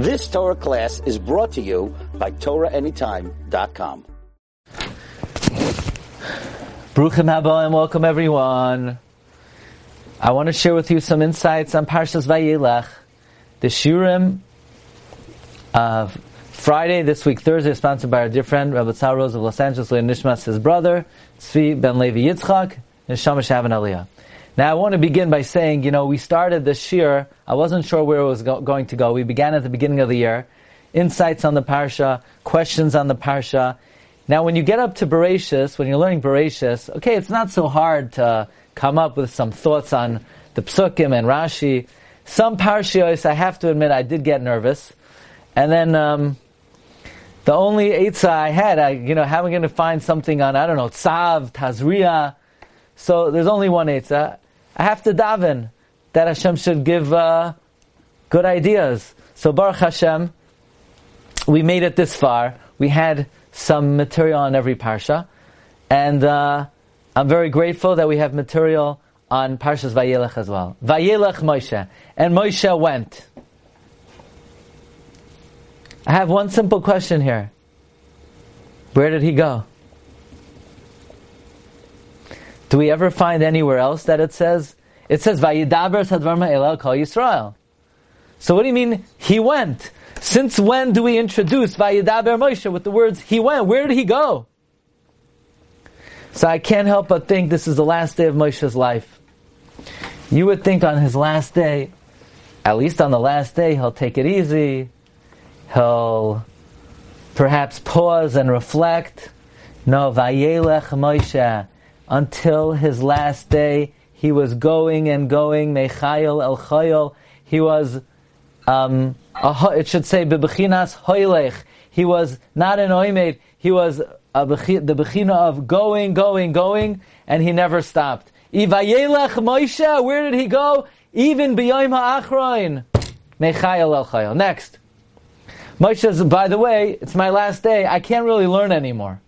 This Torah class is brought to you by TorahAnytime.com. Bruchim haba and welcome everyone. I want to share with you some insights on Parshas Vayelech. The Shurim of Friday, this week, Thursday, sponsored by our dear friend, Rabbi Tzal Rose of Los Angeles, Leon Nishmas, his brother, Tzvi Ben Levi Yitzchak, and Shama Shavan Aliyah. Now I want to begin by saying, you know, we started this year, I wasn't sure where it was go- going to go. We began at the beginning of the year, insights on the Parsha, questions on the Parsha. Now when you get up to Bereshis, when you're learning Bereshis, okay, it's not so hard to come up with some thoughts on the Psukim and Rashi. Some Parshios, I have to admit, I did get nervous. And then, um, the only Eitzah I had, I, you know, how am I going to find something on, I don't know, Tzav, Tazria. So there's only one Eitzah. I have to daven that Hashem should give uh, good ideas. So Baruch Hashem, we made it this far. We had some material on every parsha, and uh, I'm very grateful that we have material on Parshas Vayelech as well. Vayelech Moshe, and Moshe went. I have one simple question here. Where did he go? Do we ever find anywhere else that it says? It says, Vayidaber Sadvarma Elel Kol Yisrael. So what do you mean, he went? Since when do we introduce Vayidaber Moshe with the words, he went? Where did he go? So I can't help but think this is the last day of Moshe's life. You would think on his last day, at least on the last day, he'll take it easy. He'll perhaps pause and reflect. No, Vayelech Moshe until his last day. He was going and going, Mechayel El Chayel. He was, um, it should say, Bebechinas Hoylech. He was not an Oimed, he was a, the Bechina of going, going, going, and he never stopped. Ivayelech Moshe, where did he go? Even B'yom Ha'achroin. Mechayel El Chayel. Next. Moshe says, by the way, it's my last day, I can't really learn anymore.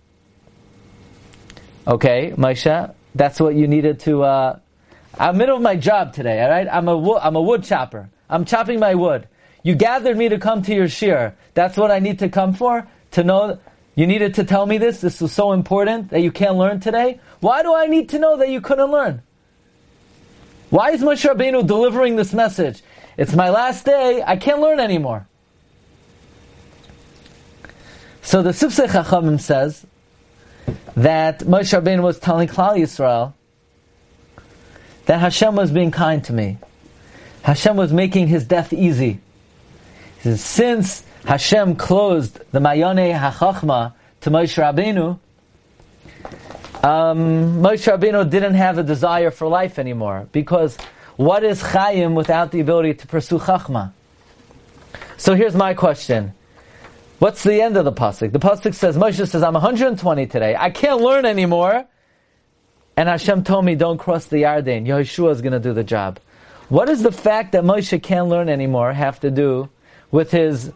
Okay, Moshe, that's what you needed to. Uh, I'm middle of my job today. All right, I'm a wo- I'm a wood chopper. I'm chopping my wood. You gathered me to come to your shir. That's what I need to come for. To know you needed to tell me this. This is so important that you can't learn today. Why do I need to know that you couldn't learn? Why is Moshe Rabbeinu delivering this message? It's my last day. I can't learn anymore. So the Sifsei Chachamim says that Moshe Rabbeinu was telling Klal Yisrael that Hashem was being kind to me. Hashem was making his death easy. He says, since Hashem closed the Mayone HaChachma to Moshe Rabbeinu, um, Moshe Rabbeinu didn't have a desire for life anymore because what is Chaim without the ability to pursue Chachma? So here's my question. What's the end of the pasuk? The pasuk says, Moshe says, "I'm 120 today. I can't learn anymore." And Hashem told me, "Don't cross the Yarden. Yehoshua is going to do the job." What does the fact that Moshe can't learn anymore have to do with his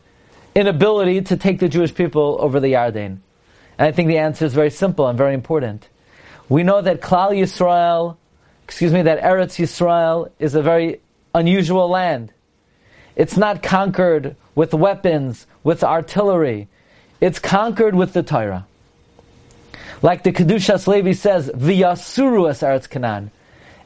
inability to take the Jewish people over the Yarden? And I think the answer is very simple and very important. We know that Klal Yisrael, excuse me, that Eretz Yisrael is a very unusual land. It's not conquered with weapons, with artillery. It's conquered with the Torah. Like the Kedushas Levi says, V'yasuru es Eretz Canaan.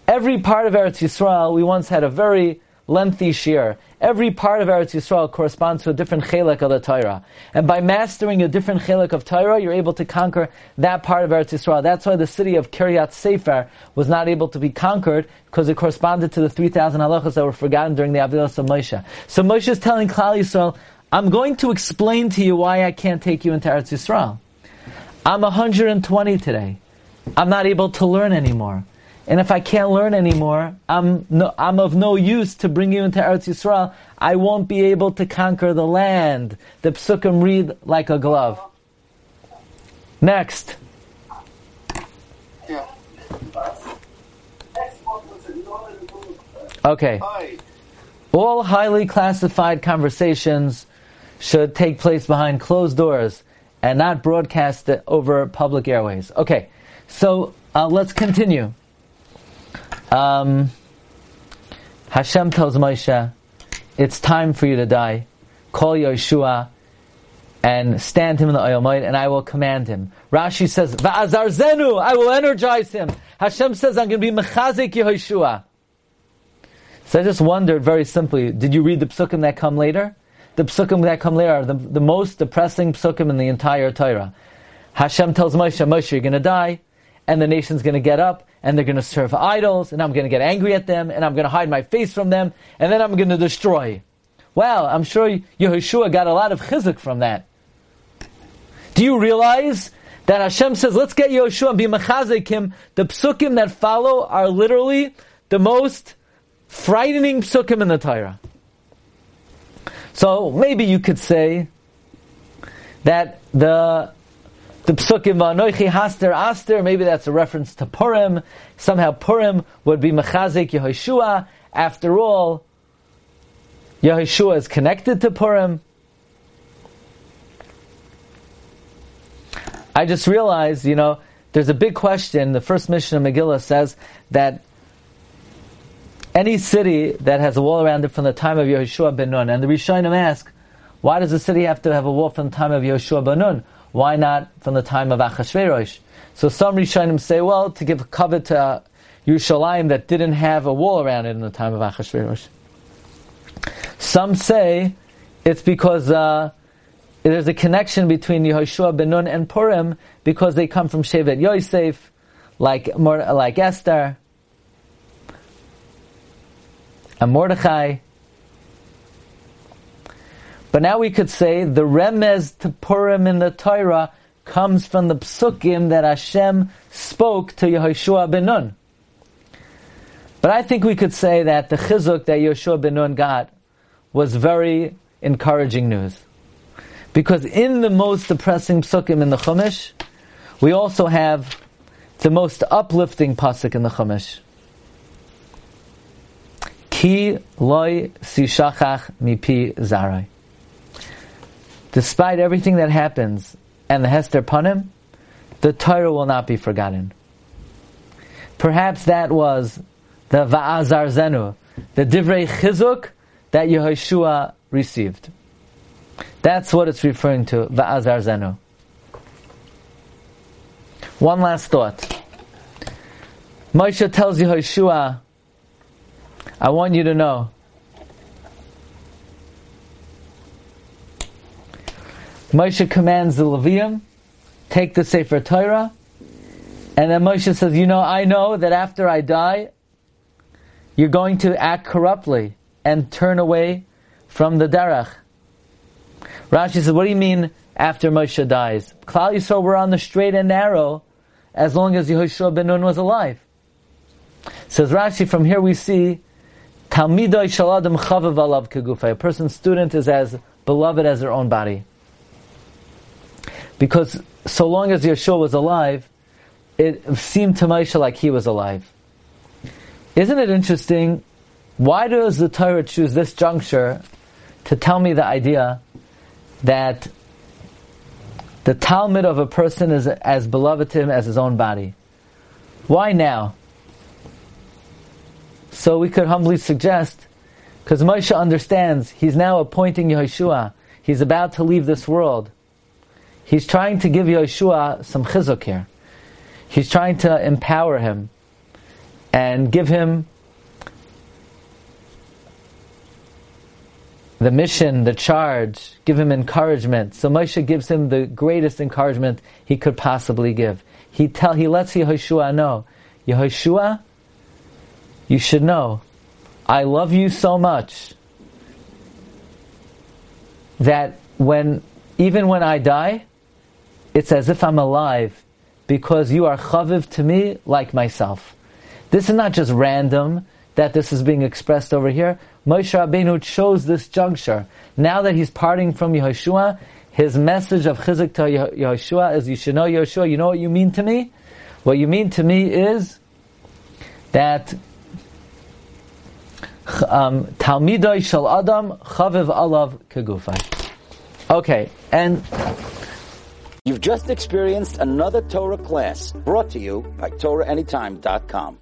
Every part of Eretz Yisrael, we once had a very lengthy shir. Every part of Eretz Yisrael corresponds to a different chelek of the Torah. And by mastering a different chelek of Torah, you're able to conquer that part of Eretz Yisrael. That's why the city of Kiryat Sefer was not able to be conquered, because it corresponded to the 3,000 halachas that were forgotten during the Avilas of Moshe. So Moshe is telling Klal Yisrael, I'm going to explain to you why I can't take you into Eretz Yisrael. I'm 120 today. I'm not able to learn anymore. And if I can't learn anymore, I'm, no, I'm of no use to bring you into Eretz Yisrael. I won't be able to conquer the land. The psukim read like a glove. Next. Okay. All highly classified conversations should take place behind closed doors and not broadcast it over public airways. Okay, so uh, let's continue. Um, Hashem tells Moshe, it's time for you to die. call Yehoshua and stand him in the Ohel and I will command him. Rashi says, Va'azarzenu, I will energize him. Hashem says, I'm going to be mechazik Yehoshua. So I just wondered very simply, did you read the psukim that come later? The psukim that come later are the, the most depressing psukim in the entire Torah. Hashem tells Moshe, Moshe, you're going to die, and the nation's going to get up, and they're going to serve idols, and I'm going to get angry at them, and I'm going to hide my face from them, and then I'm going to destroy. Well, I'm sure Yehoshua got a lot of chizuk from that. Do you realize that Hashem says, let's get Yehoshua and be mechazik him? The psukim that follow are literally the most frightening psukim in the Torah. So maybe you could say that the the psukim va'anoichi haster aster, maybe that's a reference to Purim. Somehow Purim would be mechazik Yehoshua. After all, Yehoshua is connected to Purim. I just realized, you know, there's a big question. The first mission of Megillah says that any city that has a wall around it from the time of Yehoshua ben Nun, and the Rishonim ask, why does the city have to have a wall from the time of Yehoshua ben Nun? Why not from the time of Achashverosh? So some Rishonim say, well, to give a cover to uh, Yerushalayim that didn't have a wall around it in the time of Achashverosh. Some say it's because uh, there's a connection between Yehoshua ben Nun and Purim because they come from Shevet Yosef, like like Esther and Mordechai. But now we could say the remez to Purim in the Torah comes from the psukim that Hashem spoke to Yehoshua ben Nun. But I think we could say that the chizuk that Yehoshua ben Nun got was very encouraging news. Because in the most depressing psukim in the Chumash, we also have the most uplifting pasuk in the Chumash. Ki loy sishachach mipi zarai. Despite everything that happens and the Hester Panim, the Torah will not be forgotten. Perhaps that was the Va'azar Zenu, the Divrei Chizuk that Yehoshua received. That's what it's referring to, Va'azar Zenu. One last thought. Moshe tells Yehoshua, I want you to know Moshe commands the Levium, take the Sefer Torah, and then Moshe says, you know, I know that after I die, you're going to act corruptly and turn away from the Derech. Rashi says, what do you mean after Moshe dies? Klal Yisrael were on the straight and narrow as long as Yehoshua ben Nun was alive. Says Rashi, from here we see Talmidai Shaladim Chavav Alav Kegufay. A person's student is as beloved as their own body. Because so long as Yehoshua was alive, it seemed to Moshe like he was alive. Isn't it interesting? Why does the Torah choose this juncture to tell me the idea that the talmid of a person is as beloved to him as his own body? Why now? So we could humbly suggest, because Moshe understands, he's now appointing Yehoshua. He's about to leave this world. He's trying to give Yehoshua some chizuk here. He's trying to empower him and give him the mission, the charge, give him encouragement. So Moshe gives him the greatest encouragement he could possibly give. He tell he lets Yehoshua know, Yehoshua, you should know, I love you so much that when even when I die, it's as if I'm alive because you are chaviv to me like myself. This is not just random that this is being expressed over here. Moshe Rabbeinu chose this juncture. Now that he's parting from Yehoshua, his message of chizuk to Yehoshua is, you should know Yehoshua, you know what you mean to me? What you mean to me is that um, Talmidai shal Adam chaviv alav kegufay. Okay, and You've just experienced another Torah class brought to you by TorahAnytime.com.